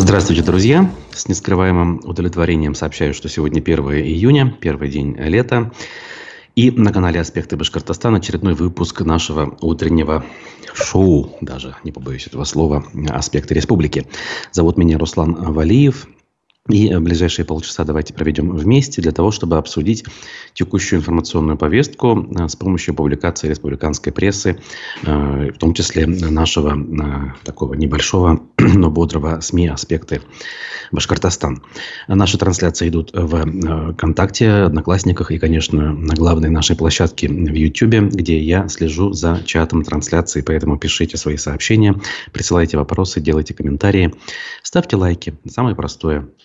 Здравствуйте, друзья! С нескрываемым удовлетворением сообщаю, что сегодня 1 июня, первый день лета. И на канале «Аспекты Башкортостана» очередной выпуск нашего утреннего шоу, даже не побоюсь этого слова, «Аспекты Республики». Зовут меня Руслан Валиев. И в ближайшие полчаса давайте проведем вместе для того, чтобы обсудить текущую информационную повестку э, с помощью публикации республиканской прессы, э, в том числе нашего э, такого небольшого, но бодрого СМИ «Аспекты Башкортостан». Наши трансляции идут в ВКонтакте, Одноклассниках и, конечно, на главной нашей площадке в Ютьюбе, где я слежу за чатом трансляции, поэтому пишите свои сообщения, присылайте вопросы, делайте комментарии, ставьте лайки. Самое простое –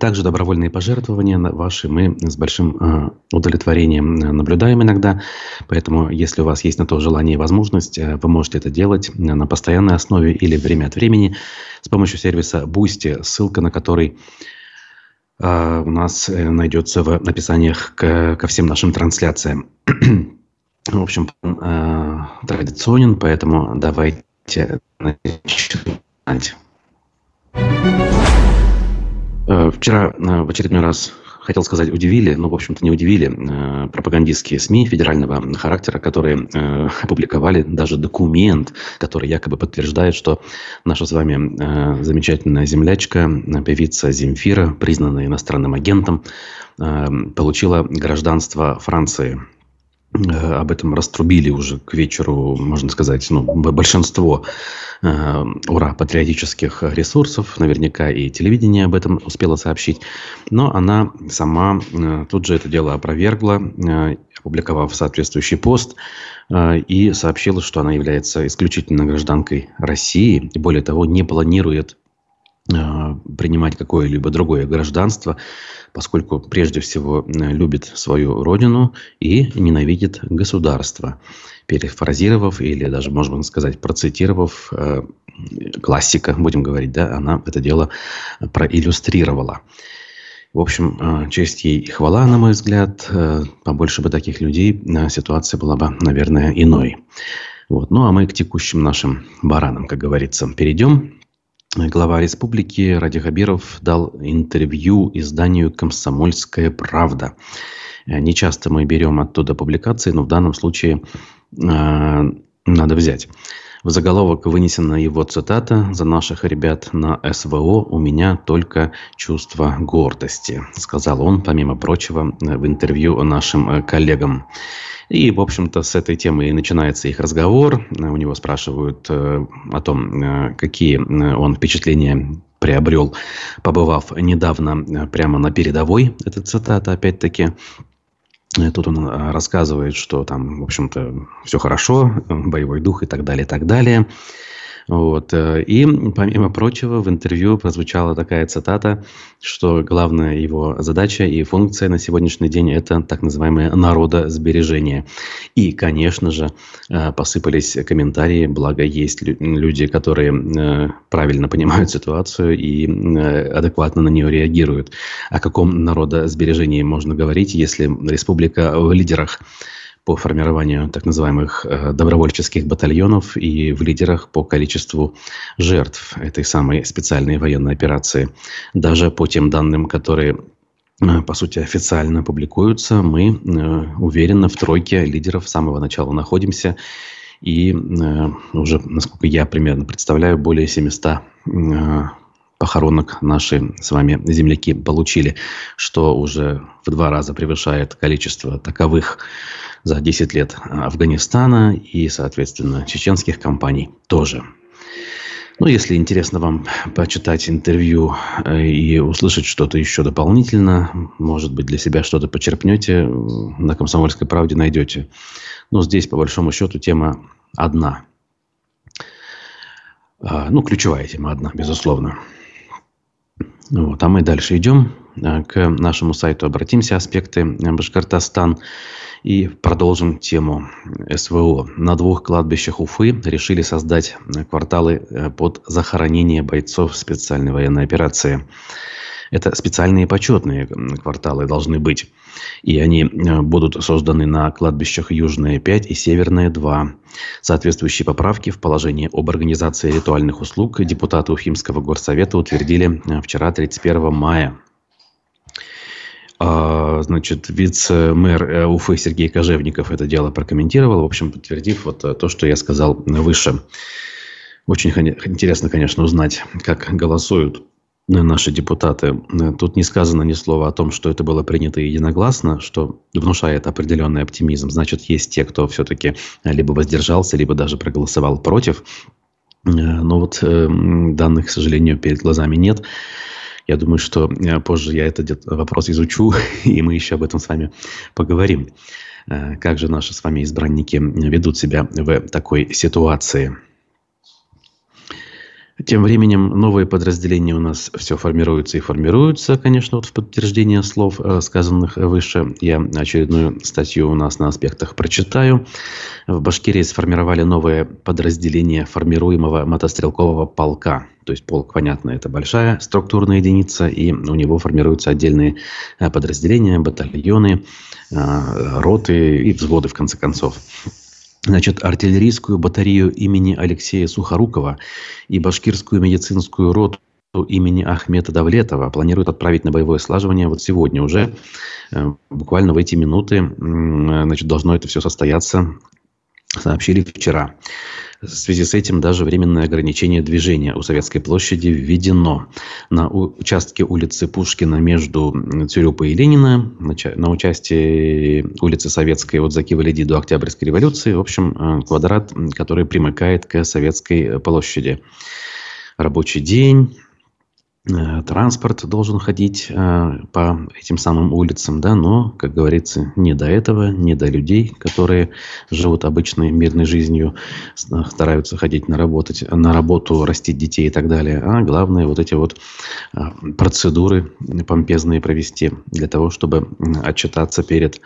также добровольные пожертвования ваши мы с большим э, удовлетворением наблюдаем иногда. Поэтому, если у вас есть на то желание и возможность, э, вы можете это делать на постоянной основе или время от времени с помощью сервиса Boosty, ссылка на который э, у нас найдется в описаниях ко всем нашим трансляциям. В общем, традиционен, поэтому давайте начинать. Э, вчера э, в очередной раз хотел сказать, удивили, но, в общем-то, не удивили э, пропагандистские СМИ федерального характера, которые э, опубликовали даже документ, который якобы подтверждает, что наша с вами замечательная землячка, певица Земфира, признанная иностранным агентом, получила гражданство Франции. Э, об этом раструбили уже к вечеру, можно сказать, ну, большинство э, ура патриотических ресурсов, наверняка и телевидение об этом успело сообщить, но она сама э, тут же это дело опровергла, э, опубликовав соответствующий пост э, и сообщила, что она является исключительно гражданкой России и более того не планирует принимать какое-либо другое гражданство, поскольку прежде всего любит свою родину и ненавидит государство. Перефразировав или даже, можно сказать, процитировав э, классика, будем говорить, да, она это дело проиллюстрировала. В общем, э, честь ей и хвала, на мой взгляд. Э, побольше бы таких людей, э, ситуация была бы, наверное, иной. Вот. Ну, а мы к текущим нашим баранам, как говорится, перейдем. Глава республики Ради Хабиров дал интервью изданию «Комсомольская правда». Э, не часто мы берем оттуда публикации, но в данном случае э, надо взять. В заголовок вынесена его цитата «За наших ребят на СВО у меня только чувство гордости», сказал он, помимо прочего, в интервью нашим э, коллегам. И, в общем-то, с этой темы и начинается их разговор. У него спрашивают э, о том, э, какие он впечатления приобрел, побывав недавно прямо на передовой. Это цитата, опять-таки. Тут он рассказывает, что там, в общем-то, все хорошо, боевой дух и так далее, и так далее. Вот. Э, и, помимо прочего, в интервью прозвучала такая цитата, что главная его задача и функция на сегодняшний день – это так называемое народосбережение. И, конечно же, э, посыпались комментарии, благо есть люди, которые э, правильно понимают ситуацию и адекватно на нее реагируют. О каком народосбережении можно говорить, если республика в лидерах по формированию так называемых э, добровольческих батальонов и в лидерах по количеству жертв этой самой специальной военной операции. Даже по тем данным, которые э, по сути, официально публикуются, мы э, уверенно в тройке лидеров с самого начала находимся. И уже, насколько я примерно представляю, более 700 похоронок наши с вами земляки получили, что уже в два раза превышает количество таковых за 10 лет Афганистана и, соответственно, чеченских компаний тоже. Ну, если интересно вам почитать интервью э, и услышать что-то еще дополнительно, может быть, для себя что-то почерпнете, на «Комсомольской правде» найдете. Но здесь, по большому счету, тема одна. А, ну, ключевая тема одна, безусловно. Вот, а мы дальше идем э, к нашему сайту, обратимся, аспекты Башкортостан. И продолжим тему СВО. На двух кладбищах Уфы решили создать кварталы э, под захоронение бойцов специальной военной операции. Это специальные почетные кварталы должны быть. И они э, будут созданы на кладбищах Южное 5 и Северное 2. Соответствующие поправки в положении об организации ритуальных услуг депутаты Уфимского горсовета утвердили э, вчера, 31 мая. А, значит, вице-мэр э, Уфы Сергей Кожевников это дело прокомментировал, в общем, подтвердив вот то, что я сказал выше. Очень интересно, конечно, узнать, как голосуют наши депутаты. Тут не сказано ни слова о том, что это было принято единогласно, что внушает определенный оптимизм. Значит, есть те, кто все-таки либо воздержался, либо даже проголосовал против. Но вот э, данных, к сожалению, перед глазами нет. Я думаю, что э, позже я этот вопрос изучу, и мы еще об этом с вами поговорим. Э, как же наши с вами избранники ведут себя в такой ситуации? Тем временем новые подразделения у нас все формируются и формируются, конечно, вот в подтверждение слов, э, сказанных выше. Я очередную статью у нас на аспектах прочитаю. В Башкирии сформировали новое подразделение формируемого мотострелкового полка. То есть полк, понятно, это большая структурная единица, и у него формируются отдельные э, подразделения, батальоны, э, роты и взводы, в конце концов. Значит, артиллерийскую батарею имени Алексея Сухорукова и башкирскую медицинскую роту имени Ахмета Давлетова планируют отправить на боевое слаживание вот сегодня уже. Э, буквально в эти минуты значит, должно это все состояться, сообщили вчера. В связи с этим даже временное ограничение движения у Советской площади введено. На участке улицы Пушкина между Цюрюпа и Ленина, на участке улицы Советской от Закива-Леди до Октябрьской революции, в общем, э, квадрат, который примыкает к Советской площади. Рабочий день, Э, транспорт должен ходить э, по этим самым улицам, да, но, как говорится, не до этого, не до людей, которые живут обычной мирной жизнью, стараются ходить на, работать, на работу, растить детей и так далее, а главное вот эти вот э, процедуры помпезные провести для того, чтобы отчитаться перед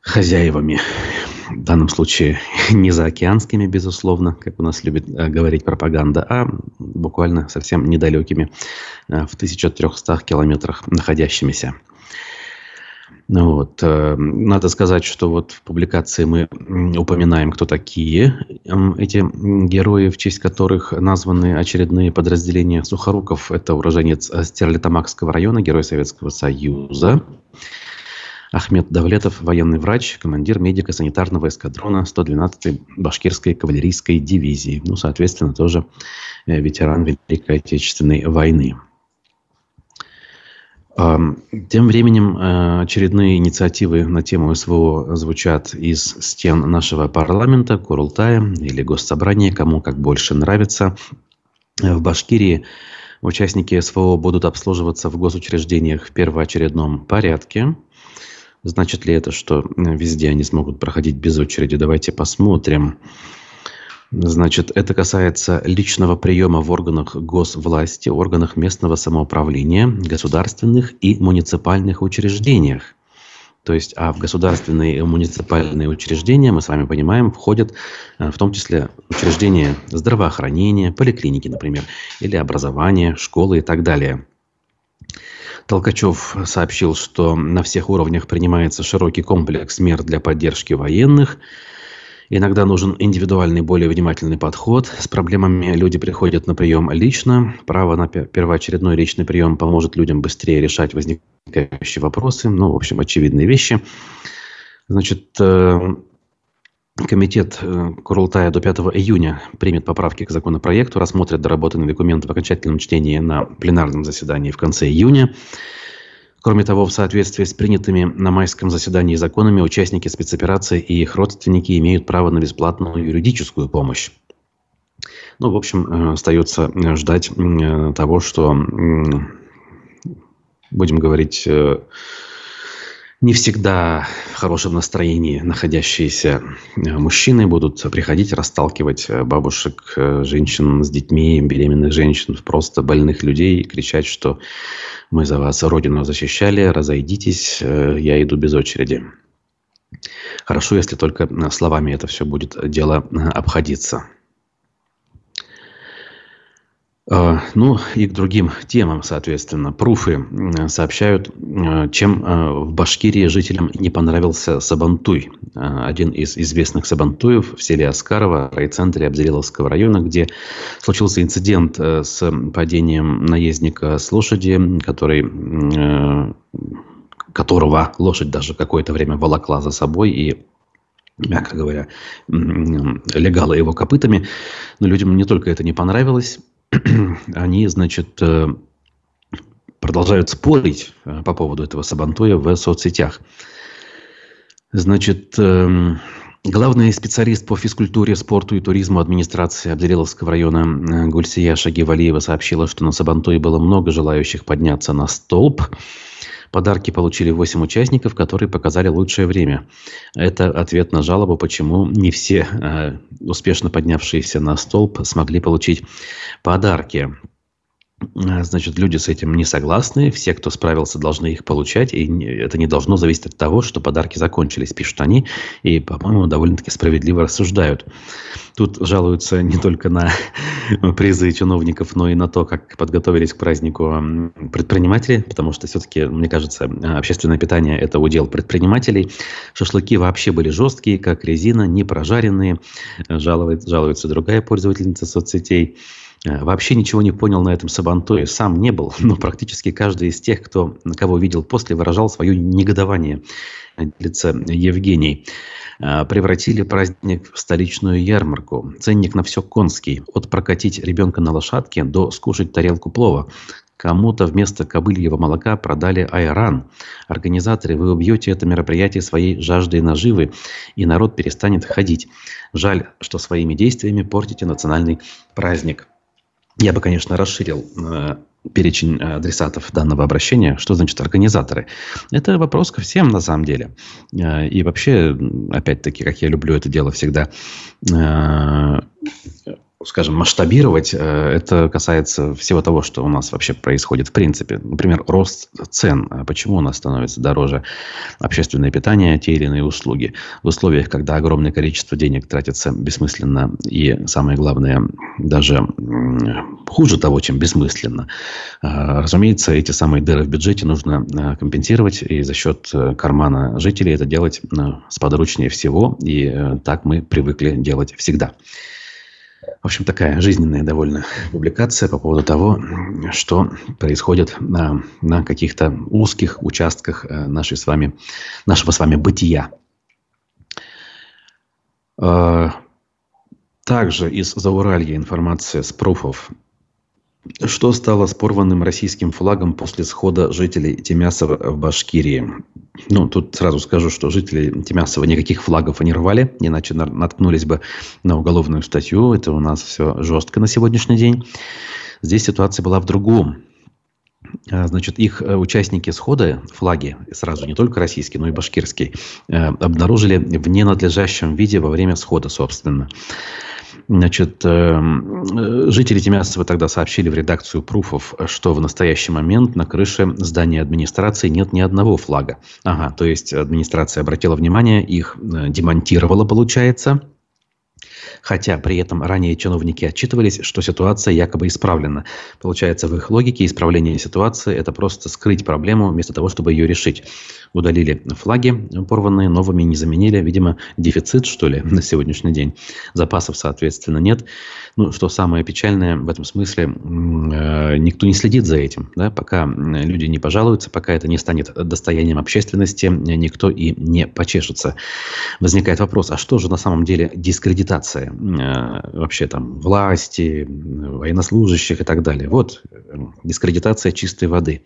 хозяевами. В данном случае не заокеанскими, безусловно, как у нас любит э, говорить пропаганда, а буквально совсем недалекими, э, в 1300 километрах находящимися. Ну вот. Э, надо сказать, что вот в публикации мы упоминаем, кто такие эти герои, в честь которых названы очередные подразделения Сухоруков. Это уроженец Стерлитамакского района, герой Советского Союза. Ахмед Давлетов, военный врач, командир медико-санитарного эскадрона 112-й башкирской кавалерийской дивизии. Ну, соответственно, тоже э, ветеран Великой Отечественной войны. Тем временем э, очередные инициативы на тему СВО звучат из стен нашего парламента, Курултая или Госсобрания, кому как больше нравится. В Башкирии участники СВО будут обслуживаться в госучреждениях в первоочередном порядке. Значит ли это, что везде они смогут проходить без очереди? Давайте посмотрим. Значит, это касается личного приема в органах госвласти, органах местного самоуправления, государственных и муниципальных учреждениях. То есть, а в государственные и муниципальные учреждения, мы с вами понимаем, входят э, в том числе учреждения здравоохранения, поликлиники, например, или образования, школы и так далее. Толкачев сообщил, что на всех уровнях принимается широкий комплекс мер для поддержки военных. Иногда нужен индивидуальный, более внимательный подход. С проблемами люди приходят на прием лично. Право на первоочередной личный прием поможет людям быстрее решать возникающие вопросы. Ну, в общем, очевидные вещи. Значит, э, Комитет э, Курултая до 5 июня примет поправки к законопроекту, рассмотрит доработанные документы в окончательном чтении на пленарном заседании в конце июня. Кроме того, в соответствии с принятыми на майском заседании законами, участники спецоперации и их родственники имеют право на бесплатную юридическую помощь. Ну, в общем, э, остается ждать э, того, что, будем говорить, не всегда в хорошем настроении находящиеся э, мужчины будут приходить расталкивать э, бабушек, э, женщин с детьми, беременных женщин, просто больных людей и кричать, что мы за вас родину защищали, разойдитесь, я иду без очереди. Хорошо, если только словами это все будет дело обходиться. А, ну и к другим темам, соответственно. Пруфы сообщают, э, чем э, в Башкирии жителям не понравился Сабантуй. Э, один из известных Сабантуев в селе Аскарова, райцентре Абзелиловского района, где случился инцидент с падением наездника с лошади, который которого лошадь даже какое-то время волокла за собой и мягко говоря, легала его копытами. Но людям не только это не понравилось, они, значит, э, продолжают спорить э, по поводу этого Сабантуя в соцсетях. Значит, эм, главный специалист по физкультуре, спорту и туризму администрации Абдериловского района э, Гульсия Шагивалиева сообщила, что на Сабантуе было много желающих подняться на столб. Подарки получили 8 участников, которые показали лучшее время. Это ответ на жалобу, почему не все э, успешно поднявшиеся на столб смогли получить подарки. Э, значит, люди с этим не согласны. Все, кто справился, должны их получать. И это не должно зависеть от того, что подарки закончились, пишут они. И, по-моему, довольно-таки справедливо рассуждают. Тут жалуются не только на призы чиновников, но и на то, как подготовились к празднику предприниматели. Потому что все-таки, мне кажется, общественное питание – это удел предпринимателей. Шашлыки вообще были жесткие, как резина, не прожаренные. Жалуется, жалуется другая пользовательница соцсетей. Э, вообще ничего не понял на этом Сабантое. Сам не был, но практически каждый из тех, кто, кого видел после, выражал свое негодование. Лица Евгений. Э, превратили праздник в столичную ярмарку. Ценник на все конский. От прокатить ребенка на лошадке до скушать тарелку плова. Кому-то вместо кобыльего молока продали айран. Организаторы, вы убьете это мероприятие своей жаждой наживы, и народ перестанет ходить. Жаль, что своими действиями портите национальный праздник. Я бы, конечно, расширил э, перечень адресатов данного обращения. Что значит организаторы? Это вопрос ко всем на самом деле. Э, и вообще, опять-таки, как я люблю это дело всегда, э, скажем, масштабировать, э, это касается всего того, что у нас вообще происходит в принципе. Например, рост цен. А почему у нас становится дороже общественное питание, те или иные услуги? В условиях, когда огромное количество денег тратится бессмысленно и, самое главное, даже хуже того, чем бессмысленно. А, разумеется, эти самые дыры в бюджете нужно э, компенсировать, и за счет э, кармана жителей это делать сподручнее всего, и так мы привыкли делать всегда. В общем, такая жизненная довольно публикация по поводу того, что происходит на, на каких-то узких участках э, нашей с вами, нашего с вами бытия. Э, также из Зауралья информация с пруфов что стало с порванным российским флагом после схода жителей Тимясова в Башкирии? Ну, тут сразу скажу, что жители Тимясова никаких флагов не рвали, иначе наткнулись бы на уголовную статью. Это у нас все жестко на сегодняшний день. Здесь ситуация была в другом. А, значит, их э, участники схода, флаги, сразу не только российские, но и башкирские, э, обнаружили в ненадлежащем виде во время схода, собственно. Значит, эм, жители Тимясова тогда сообщили в редакцию Пруфов, что в настоящий момент на крыше здания администрации нет ни одного флага. Ага, то есть администрация обратила внимание, их э, демонтировала, получается, Хотя при этом ранее чиновники отчитывались, что ситуация якобы исправлена. Получается, в их логике исправление ситуации – это просто скрыть проблему вместо того, чтобы ее решить. Удалили флаги порванные, новыми не заменили. Видимо, дефицит, что ли, на сегодняшний день. Запасов, соответственно, нет. Ну, что самое печальное в этом смысле, э, никто не следит за этим. Да? Пока люди не пожалуются, пока это не станет достоянием общественности, никто и не почешется. Возникает вопрос, а что же на самом деле дискредитация? Э, вообще там власти, военнослужащих и так далее. Вот э, дискредитация чистой воды.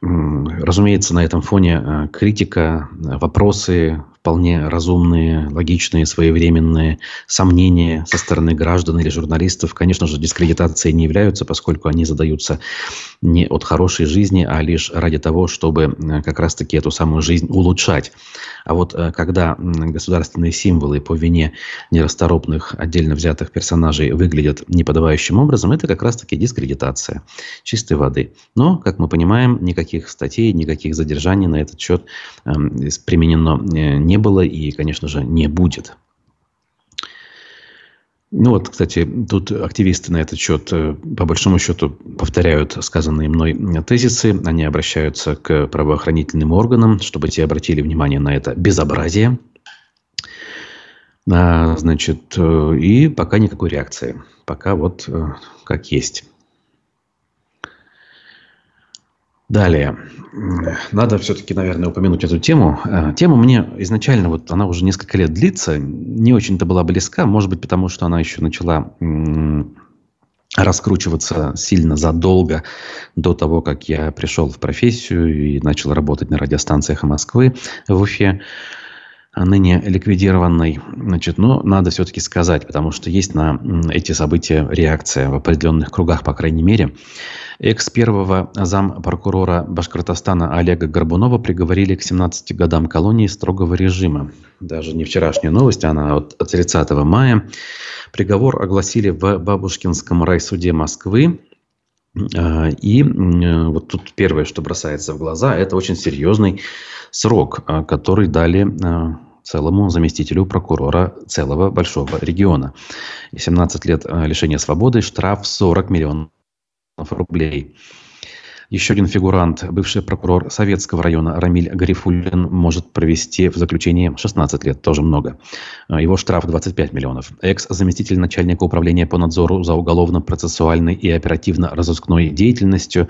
Разумеется, на этом фоне э, критика, вопросы вполне разумные, логичные, своевременные сомнения со стороны граждан или журналистов, конечно же, дискредитацией не являются, поскольку они задаются не от хорошей жизни, а лишь ради того, чтобы э, как раз-таки эту самую жизнь улучшать. А вот э, когда государственные символы по вине нерасторопных отдельно взятых персонажей выглядят неподобающим образом, это как раз-таки дискредитация чистой воды. Но, как мы понимаем, никаких статей, никаких задержаний на этот счет эм, применено э, было и, конечно же, не будет. Ну вот, кстати, тут активисты на этот счет, э, по большому счету, повторяют сказанные мной тезисы. Они обращаются к правоохранительным органам, чтобы те обратили внимание на это безобразие. А, значит, э, и пока никакой реакции. Пока вот э, как есть. Далее. Надо все-таки, наверное, упомянуть эту тему. Э, тема мне изначально, вот она уже несколько лет длится, не очень-то была близка. Может быть, потому что она еще начала раскручиваться сильно задолго до того, как я пришел в профессию и начал работать на радиостанциях Москвы в Уфе ныне ликвидированной. Значит, но надо все-таки сказать, потому что есть на эти события реакция в определенных кругах, по крайней мере. Экс первого зампрокурора Башкортостана Олега Горбунова приговорили к 17 годам колонии строгого режима. Даже не вчерашняя новость, она от 30 мая. Приговор огласили в Бабушкинском райсуде Москвы. А, и вот тут первое, что бросается в глаза, это очень серьезный срок, а, который дали а, целому заместителю прокурора целого большого региона. 17 лет лишения свободы, штраф 40 миллионов рублей. Еще один фигурант, бывший прокурор Советского района Рамиль Гарифулин, может провести в заключении 16 лет, тоже много. Его штраф 25 миллионов. Экс-заместитель начальника управления по надзору за уголовно-процессуальной и оперативно-розыскной деятельностью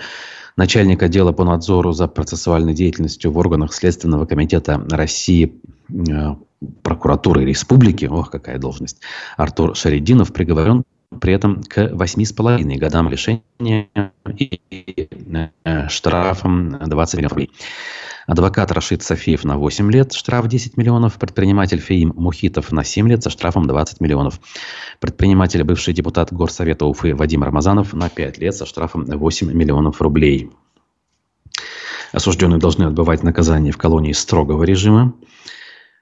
начальник отдела по надзору за процессуальной деятельностью в органах Следственного комитета России э, прокуратуры республики, ох, какая должность, Артур Шаридинов приговорен при этом к 8,5 годам лишения и э, штрафом 20 миллионов рублей. Адвокат Рашид Софиев на 8 лет, штраф 10 миллионов. Предприниматель Феим Мухитов на 7 лет со штрафом 20 миллионов. Предприниматель, бывший депутат Горсовета Уфы Вадим Рамазанов на 5 лет со штрафом 8 миллионов рублей. Осужденные должны отбывать наказание в колонии строгого режима.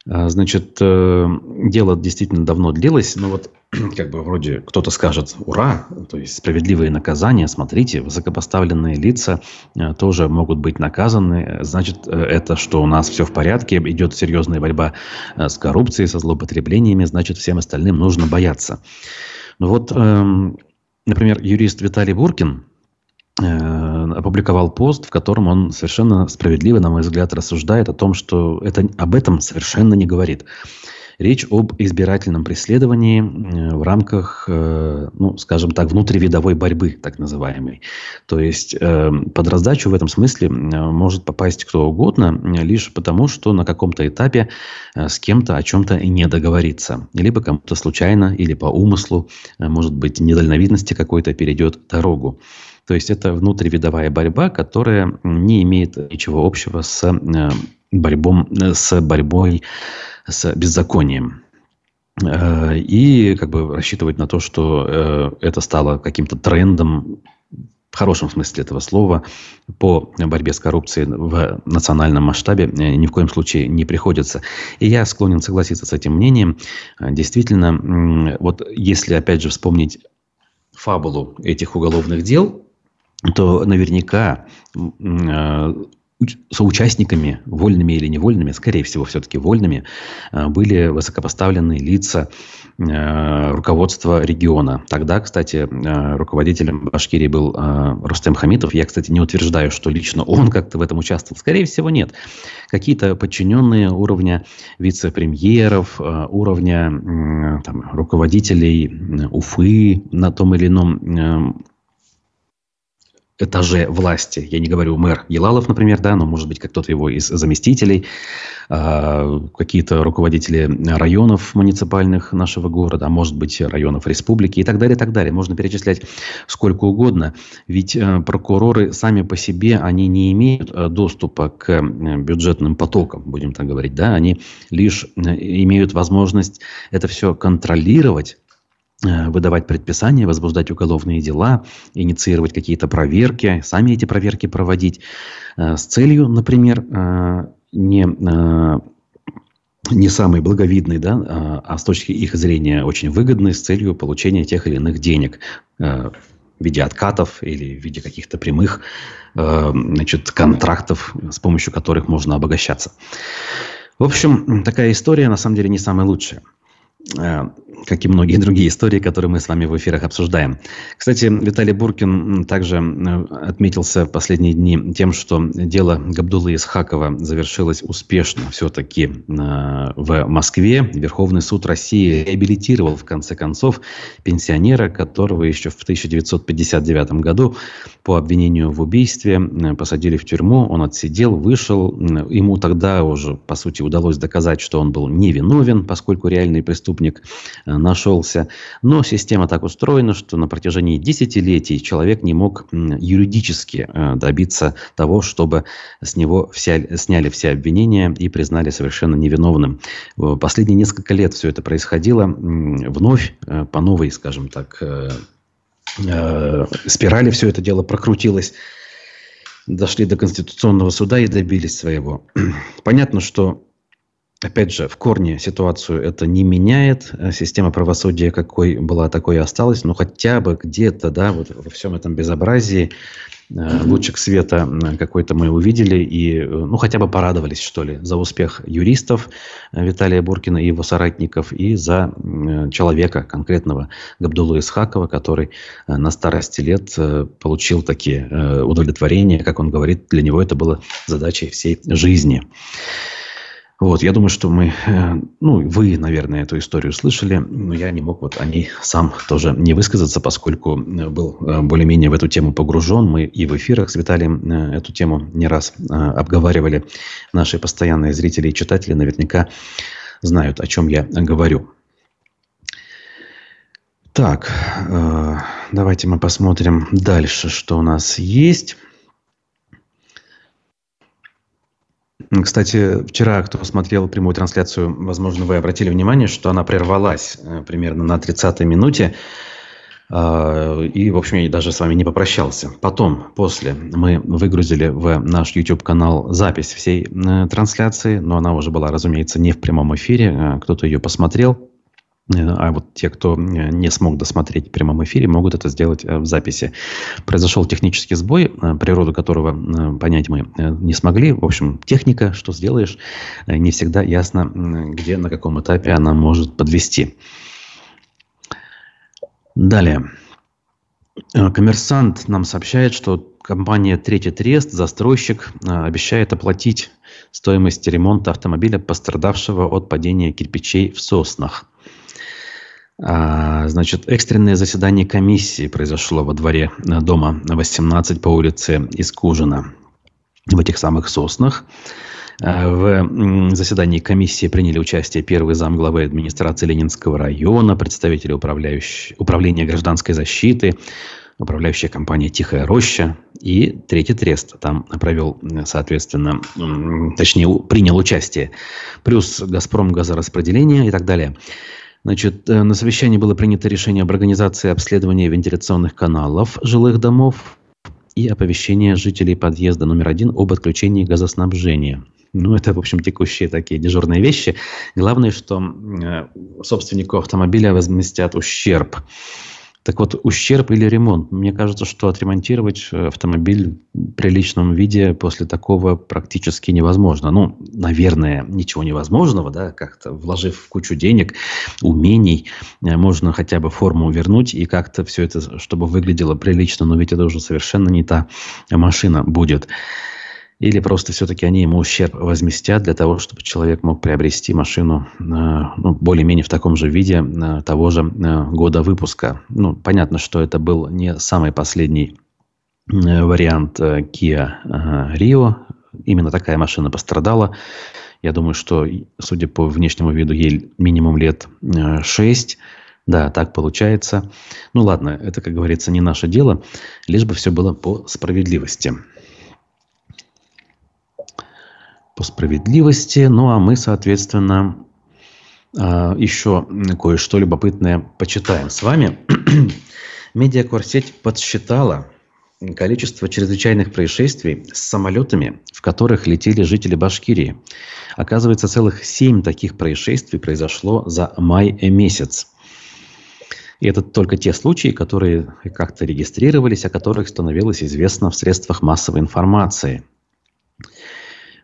А, значит, э, дело действительно давно длилось, но вот как бы вроде кто-то скажет «Ура!», то есть справедливые наказания, смотрите, высокопоставленные лица э, тоже могут быть наказаны, значит, э, это что у нас все в порядке, идет серьезная борьба с коррупцией, со злоупотреблениями, значит, всем остальным нужно бояться. Ну вот, эм, например, юрист Виталий Буркин, опубликовал пост, в котором он совершенно справедливо, на мой взгляд, рассуждает о том, что это, об этом совершенно не говорит. Речь об избирательном преследовании э, в рамках, э, ну, скажем так, внутривидовой борьбы, так называемой. То есть под раздачу в этом смысле может попасть кто угодно, лишь потому, что на каком-то этапе с кем-то о чем-то не договориться. Либо кому-то случайно или по умыслу, может быть, недальновидности какой-то перейдет дорогу. То есть это внутривидовая борьба, которая не имеет ничего общего с, э, борьбом, э, с борьбой с беззаконием. Э, и как бы рассчитывать на то, что это стало каким-то трендом в хорошем смысле этого слова, по борьбе с коррупцией в национальном масштабе ни в коем случае не приходится. И я склонен согласиться с этим мнением. Действительно, вот если опять же вспомнить фабулу этих уголовных дел, то наверняка э, соучастниками, вольными или невольными, скорее всего, все-таки вольными, э, были высокопоставленные лица э, руководства региона. Тогда, кстати, руководителем Башкирии был Рустем Хамитов. Я, кстати, не утверждаю, что лично он как-то в этом участвовал. Скорее всего, нет. Какие-то подчиненные уровня вице-премьеров, уровня там, руководителей Уфы на том или ином этаже власти. Я не говорю мэр Елалов, например, да, но может быть как кто-то его из заместителей, э, какие-то руководители районов муниципальных нашего города, а может быть районов республики и так далее, и так далее. Можно перечислять сколько угодно. Ведь э, прокуроры сами по себе, они не имеют э, доступа к э, бюджетным потокам, будем так говорить, да, они лишь имеют возможность это все контролировать выдавать предписания, возбуждать уголовные дела, инициировать какие-то проверки, сами эти проверки проводить э, с целью, например, э, не не самый благовидный, да, а с точки их зрения очень выгодный с целью получения тех или иных денег в виде откатов или в виде каких-то прямых значит, контрактов, с помощью которых можно обогащаться. В общем, такая история на самом деле не самая лучшая. Э, как и многие другие истории, которые мы с вами в эфирах обсуждаем. Кстати, Виталий Буркин также э, отметился в последние дни тем, что дело Габдулы Исхакова завершилось успешно все-таки э, в Москве. Верховный суд России реабилитировал, в конце концов, пенсионера, которого еще в 1959 году по обвинению в убийстве посадили в тюрьму. Он отсидел, вышел. Ему тогда уже, по сути, удалось доказать, что он был невиновен, поскольку реальный преступник Э, нашелся. Но система так устроена, что на протяжении десятилетий человек не мог юридически э, добиться того, чтобы с него вся, сняли все обвинения и признали совершенно невиновным. Последние несколько лет все это происходило вновь, э, по новой, скажем так, спирали все это дело прокрутилось дошли до Конституционного суда и добились своего. Понятно, что Опять же, в корне ситуацию это не меняет. Э, система правосудия какой была, такой и осталась. Но хотя бы где-то, да, вот во всем этом безобразии э, лучик света какой-то мы увидели и, э, ну, хотя бы порадовались, что ли, за успех юристов Виталия Буркина и его соратников и за человека конкретного Габдулу Исхакова, который на старости лет получил такие удовлетворения, как он говорит, для него это было задачей всей жизни. Вот, я думаю, что мы, э, ну, вы, наверное, эту историю слышали, но я не мог вот о ней сам тоже не высказаться, поскольку э, был э, более-менее в эту тему погружен. Мы и в эфирах с Виталием эту тему не раз обговаривали. Наши постоянные зрители и читатели наверняка знают, о чем я говорю. Так, давайте мы посмотрим дальше, что у нас есть. Кстати, вчера, кто смотрел прямую трансляцию, возможно, вы обратили внимание, что она прервалась э, примерно на 30-й минуте. А, и, в общем, я даже с вами не попрощался. Потом, после, мы выгрузили в наш YouTube-канал запись всей э, трансляции, но она уже была, разумеется, не в прямом эфире. Э, кто-то ее посмотрел. Э, а вот те, кто э, не смог досмотреть в прямом эфире, могут это сделать э, в записи. Произошел технический сбой, природу которого понять мы не смогли. В общем, техника, что сделаешь, не всегда ясно, где, на каком этапе она может подвести. Далее. Коммерсант нам сообщает, что компания «Третий трест», застройщик, обещает оплатить стоимость ремонта автомобиля, пострадавшего от падения кирпичей в соснах. А, значит, экстренное заседание комиссии произошло во дворе э, дома 18 по улице Искужина в этих самых соснах. Э, в заседании комиссии приняли участие первый зам главы администрации Ленинского района, представители управления гражданской защиты, управляющая компания «Тихая роща» и третий трест там провел, соответственно, точнее, принял участие, плюс «Газпром» газораспределение и так далее. Значит, э, на совещании было принято решение об организации обследования вентиляционных каналов жилых домов и оповещения жителей подъезда номер один об отключении газоснабжения. Ну, это, в общем, текущие такие дежурные вещи. Главное, что э, собственнику автомобиля возместят ущерб. Так вот, ущерб или ремонт. Мне кажется, что отремонтировать э, автомобиль в приличном виде после такого практически невозможно. Ну, наверное, ничего невозможного, да, как-то вложив кучу денег, умений, э, можно хотя бы форму вернуть и как-то все это, чтобы выглядело прилично, но ведь это уже совершенно не та машина будет. Или просто все-таки они ему ущерб возместят для того, чтобы человек мог приобрести машину э, ну, более-менее в таком же виде э, того же э, года выпуска. Ну, понятно, что это был не самый последний вариант Kia Rio. Именно такая машина пострадала. Я думаю, что, судя по внешнему виду, ей минимум лет 6. Да, так получается. Ну ладно, это, как говорится, не наше дело, лишь бы все было по справедливости по справедливости. Ну, а мы, соответственно, а, еще кое-что любопытное почитаем с вами. Медиакварсеть подсчитала количество чрезвычайных происшествий с самолетами, в которых летели жители Башкирии. Оказывается, целых семь таких происшествий произошло за май месяц. И это только те случаи, которые как-то регистрировались, о которых становилось известно в средствах массовой информации –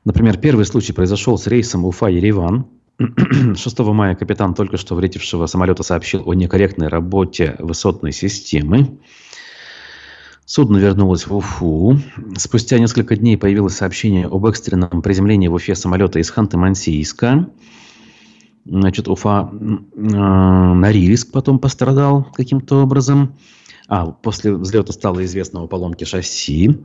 Например, первый случай произошел с рейсом Уфа-Ереван. 6 мая капитан только что вылетевшего самолета сообщил о некорректной работе высотной системы. Судно вернулось в Уфу. Спустя несколько дней появилось сообщение об экстренном приземлении в Уфе самолета из Ханты-Мансийска. Значит, Уфа э, Норильск потом пострадал каким-то образом. А, после взлета стало известно о поломке шасси.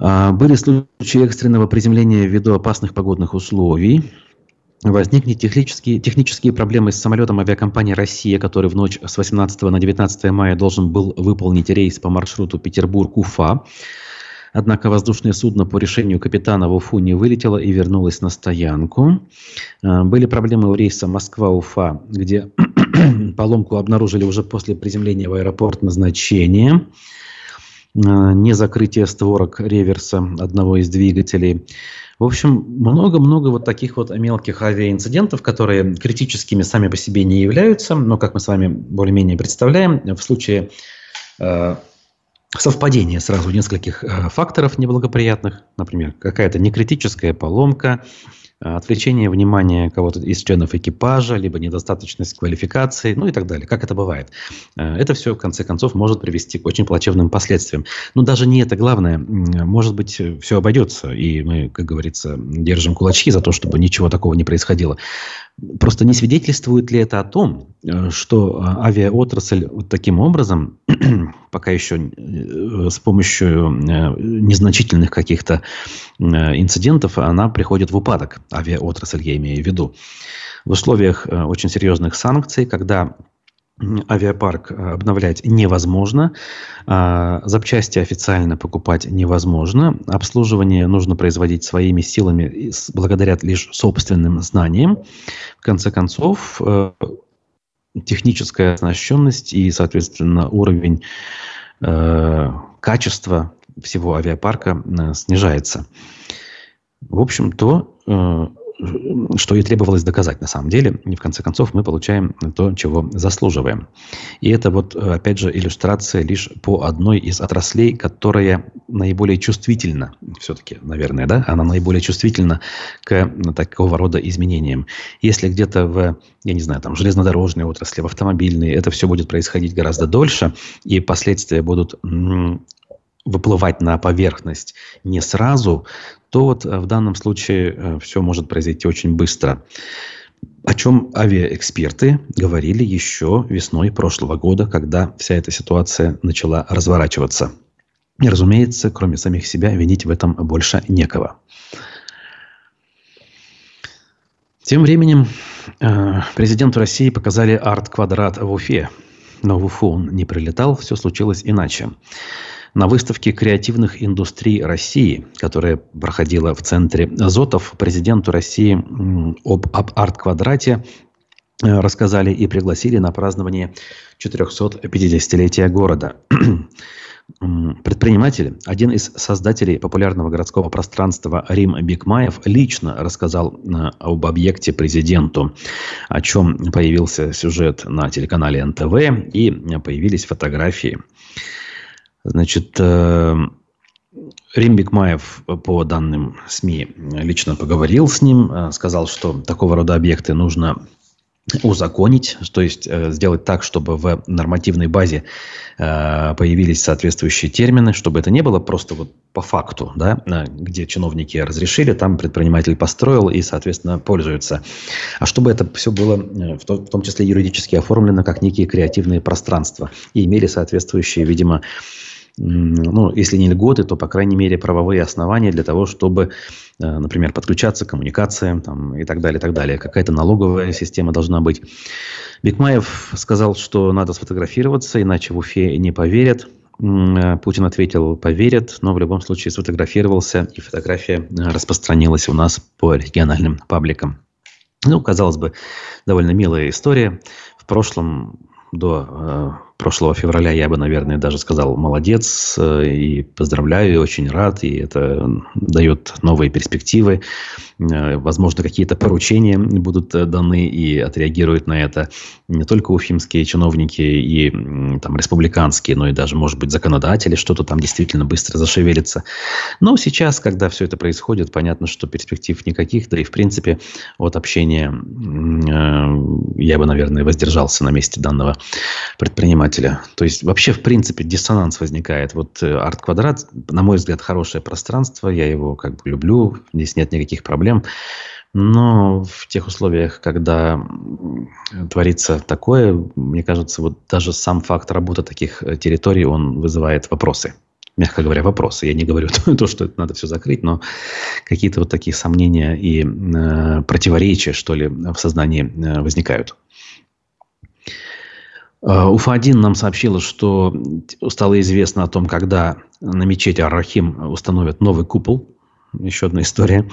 А, были случаи экстренного приземления ввиду опасных погодных условий. Возникли технические, технические проблемы с самолетом авиакомпании «Россия», который в ночь с 18 на 19 мая должен был выполнить рейс по маршруту Петербург-Уфа. Однако воздушное судно по решению капитана в Уфу не вылетело и вернулось на стоянку. А, были проблемы у рейса Москва-Уфа, где поломку обнаружили уже после приземления в аэропорт назначения. А, не закрытие створок реверса одного из двигателей. В общем, много-много вот таких вот мелких авиаинцидентов, которые критическими сами по себе не являются, но, как мы с вами более-менее представляем, в случае э, совпадения сразу нескольких э, факторов неблагоприятных, например, какая-то некритическая поломка, Э, отвлечение внимания кого-то из членов экипажа, либо недостаточность квалификации, ну и так далее. Как это бывает? Э, это все, в конце концов, может привести к очень плачевным последствиям. Но даже не это главное. Может быть, все обойдется, и мы, как говорится, держим кулачки за то, чтобы ничего такого не происходило. Просто не свидетельствует ли это о том, э, что авиаотрасль вот таким образом, пока еще с помощью незначительных каких-то инцидентов, она приходит в упадок? авиаотрасль, я имею в виду. В условиях э, очень серьезных санкций, когда авиапарк э, обновлять невозможно, а запчасти официально покупать невозможно, обслуживание нужно производить своими силами благодаря лишь собственным знаниям. В конце концов, э, техническая оснащенность и, соответственно, уровень качества всего авиапарка снижается. В общем, то, э, что и требовалось доказать на самом деле. И в конце концов мы получаем то, чего заслуживаем. И это вот, опять же, иллюстрация лишь по одной из отраслей, которая наиболее чувствительна, все-таки, наверное, да, она наиболее чувствительна к такого рода изменениям. Если где-то в, я не знаю, там, железнодорожной отрасли, в автомобильной, это все будет происходить гораздо дольше, и последствия будут выплывать на поверхность не сразу, то вот э, в данном случае э, все может произойти очень быстро. О чем авиаэксперты говорили еще весной прошлого года, когда вся эта ситуация начала разворачиваться. И, разумеется, кроме самих себя, винить в этом больше некого. Тем временем э, президенту России показали арт-квадрат в Уфе. Но в Уфу он не прилетал, все случилось иначе на выставке креативных индустрий России, которая проходила в центре Азотов, президенту России об, об арт-квадрате э, рассказали и пригласили на празднование 450-летия города. Предприниматель, один из создателей популярного городского пространства Рим Бикмаев, лично рассказал э, об объекте президенту, о чем появился сюжет на телеканале НТВ и появились фотографии. Значит, э, Рим Бекмаев, по данным СМИ, лично поговорил с ним, э, сказал, что такого рода объекты нужно узаконить, то есть э, сделать так, чтобы в нормативной базе появились соответствующие термины, чтобы это не было просто вот по факту, да, где чиновники разрешили, там предприниматель построил и, соответственно, пользуется. А чтобы это все было в том числе юридически оформлено как некие креативные пространства и имели соответствующие, видимо, ну, если не льготы, то, по крайней мере, правовые основания для того, чтобы, э, например, подключаться к коммуникациям там, и так далее, и так далее. Какая-то налоговая система должна быть. Бекмаев сказал, что надо сфотографироваться, иначе в Уфе не поверят. Э, Путин ответил, поверят, но в любом случае сфотографировался, и фотография э, распространилась у нас по региональным пабликам. Ну, казалось бы, довольно милая история. В прошлом до прошлого февраля я бы, наверное, даже сказал молодец э, и поздравляю, и очень рад, и это дает новые перспективы. Э, возможно, какие-то поручения будут даны и отреагируют на это не только уфимские чиновники и там республиканские, но и даже, может быть, законодатели, что-то там действительно быстро зашевелится. Но сейчас, когда все это происходит, понятно, что перспектив никаких, да и, в принципе, от общения я бы, наверное, воздержался на месте данного предпринимателя. То есть, вообще, в принципе, диссонанс возникает. Вот арт-квадрат, на мой взгляд, хорошее пространство, я его как бы люблю, здесь нет никаких проблем. Но в тех условиях, когда творится такое, мне кажется, вот даже сам факт работы таких э, территорий, он вызывает вопросы. Мягко говоря, вопросы. Я не говорю то, что это надо все закрыть, но какие-то вот такие сомнения и э, противоречия, что ли, в сознании э, возникают. Э, Уфа-1 нам сообщила, что стало известно о том, когда на мечети Ар-Рахим установят новый купол. Еще одна история.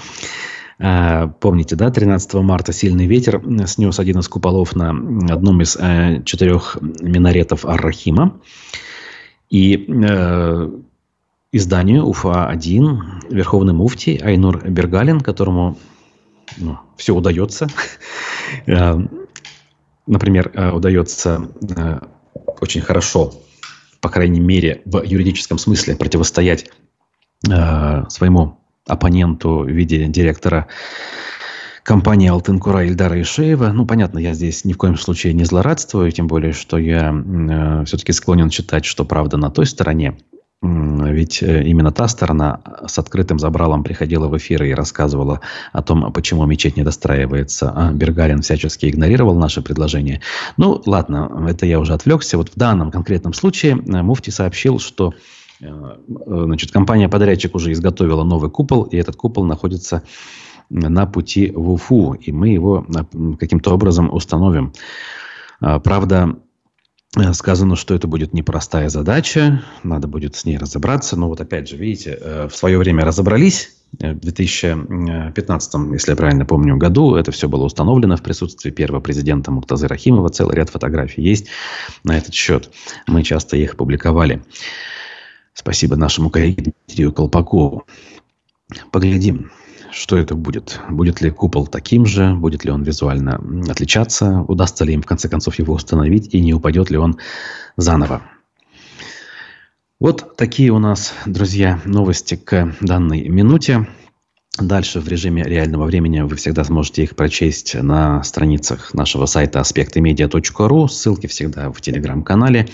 Э, помните, да, 13 марта сильный ветер снес один из куполов на одном из э, четырех минаретов Ар-Рахима. И изданию Уфа-1 Верховный муфтий Айнур Бергалин, которому ну, все удается, например, э, удается э, очень хорошо, по крайней мере, в юридическом смысле противостоять э, своему оппоненту в виде директора компании Алтынкура Ильдара Ишеева. Ну, понятно, я здесь ни в коем случае не злорадствую, тем более, что я э, все-таки склонен считать, что правда на той стороне. Ведь э, именно та сторона с открытым забралом приходила в эфиры и рассказывала о том, почему мечеть не достраивается. А Бергарин всячески игнорировал наше предложение. Ну, ладно, это я уже отвлекся. Вот в данном конкретном случае э, Муфти сообщил, что значит, компания-подрядчик уже изготовила новый купол, и этот купол находится на пути в Уфу, и мы его каким-то образом установим. Правда, Э, сказано, что это будет непростая задача, надо будет с ней разобраться. Но вот опять же, видите, э, в свое время разобрались. Э, в 2015, если я правильно помню, году это все было установлено в присутствии первого президента Муртазы Рахимова. Целый ряд фотографий есть на этот счет. Мы часто их публиковали. Спасибо нашему коллеге Дмитрию Колпакову. Поглядим, что это будет? Будет ли купол таким же? Будет ли он визуально отличаться? Удастся ли им в конце концов его установить? И не упадет ли он заново? Вот такие у нас, друзья, новости к данной минуте. Дальше в режиме реального времени вы всегда сможете их прочесть на страницах нашего сайта аспектымедиа.ру. Ссылки всегда в телеграм-канале.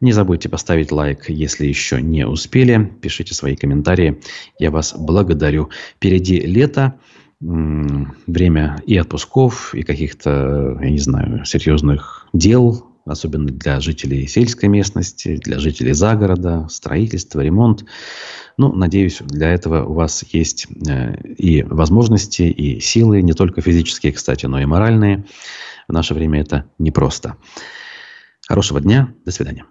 Не забудьте поставить лайк, если еще не успели. Пишите свои комментарии. Я вас благодарю. Впереди лето, время и отпусков, и каких-то, я не знаю, серьезных дел, особенно для жителей сельской местности, для жителей загорода, строительство, ремонт. Ну, надеюсь, для этого у вас есть э, и возможности, и силы, не только физические, кстати, но и моральные. В наше время это непросто. Хорошего дня. До свидания.